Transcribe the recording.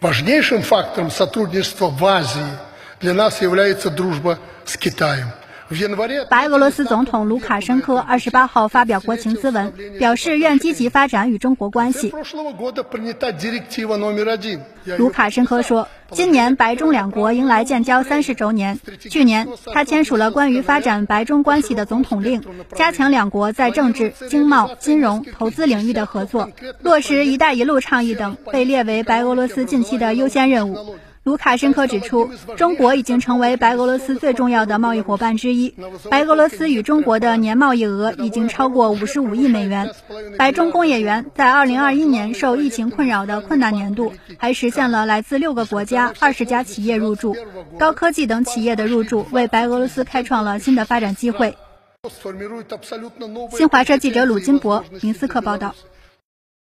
Важнейшим фактором сотрудничества в Азии для нас является дружба с Китаем. 白俄罗斯总统卢卡申科二十八号发表国情咨文，表示愿积极发展与中国关系。卢卡申科说，今年白中两国迎来建交三十周年。去年，他签署了关于发展白中关系的总统令，加强两国在政治、经贸、金融、投资领域的合作，落实“一带一路”倡议等，被列为白俄罗斯近期的优先任务。卢卡申科指出，中国已经成为白俄罗斯最重要的贸易伙伴之一。白俄罗斯与中国的年贸易额已经超过五十五亿美元。白中工业园在二零二一年受疫情困扰的困难年度，还实现了来自六个国家二十家企业入驻，高科技等企业的入驻，为白俄罗斯开创了新的发展机会。新华社记者鲁金博，明斯克报道。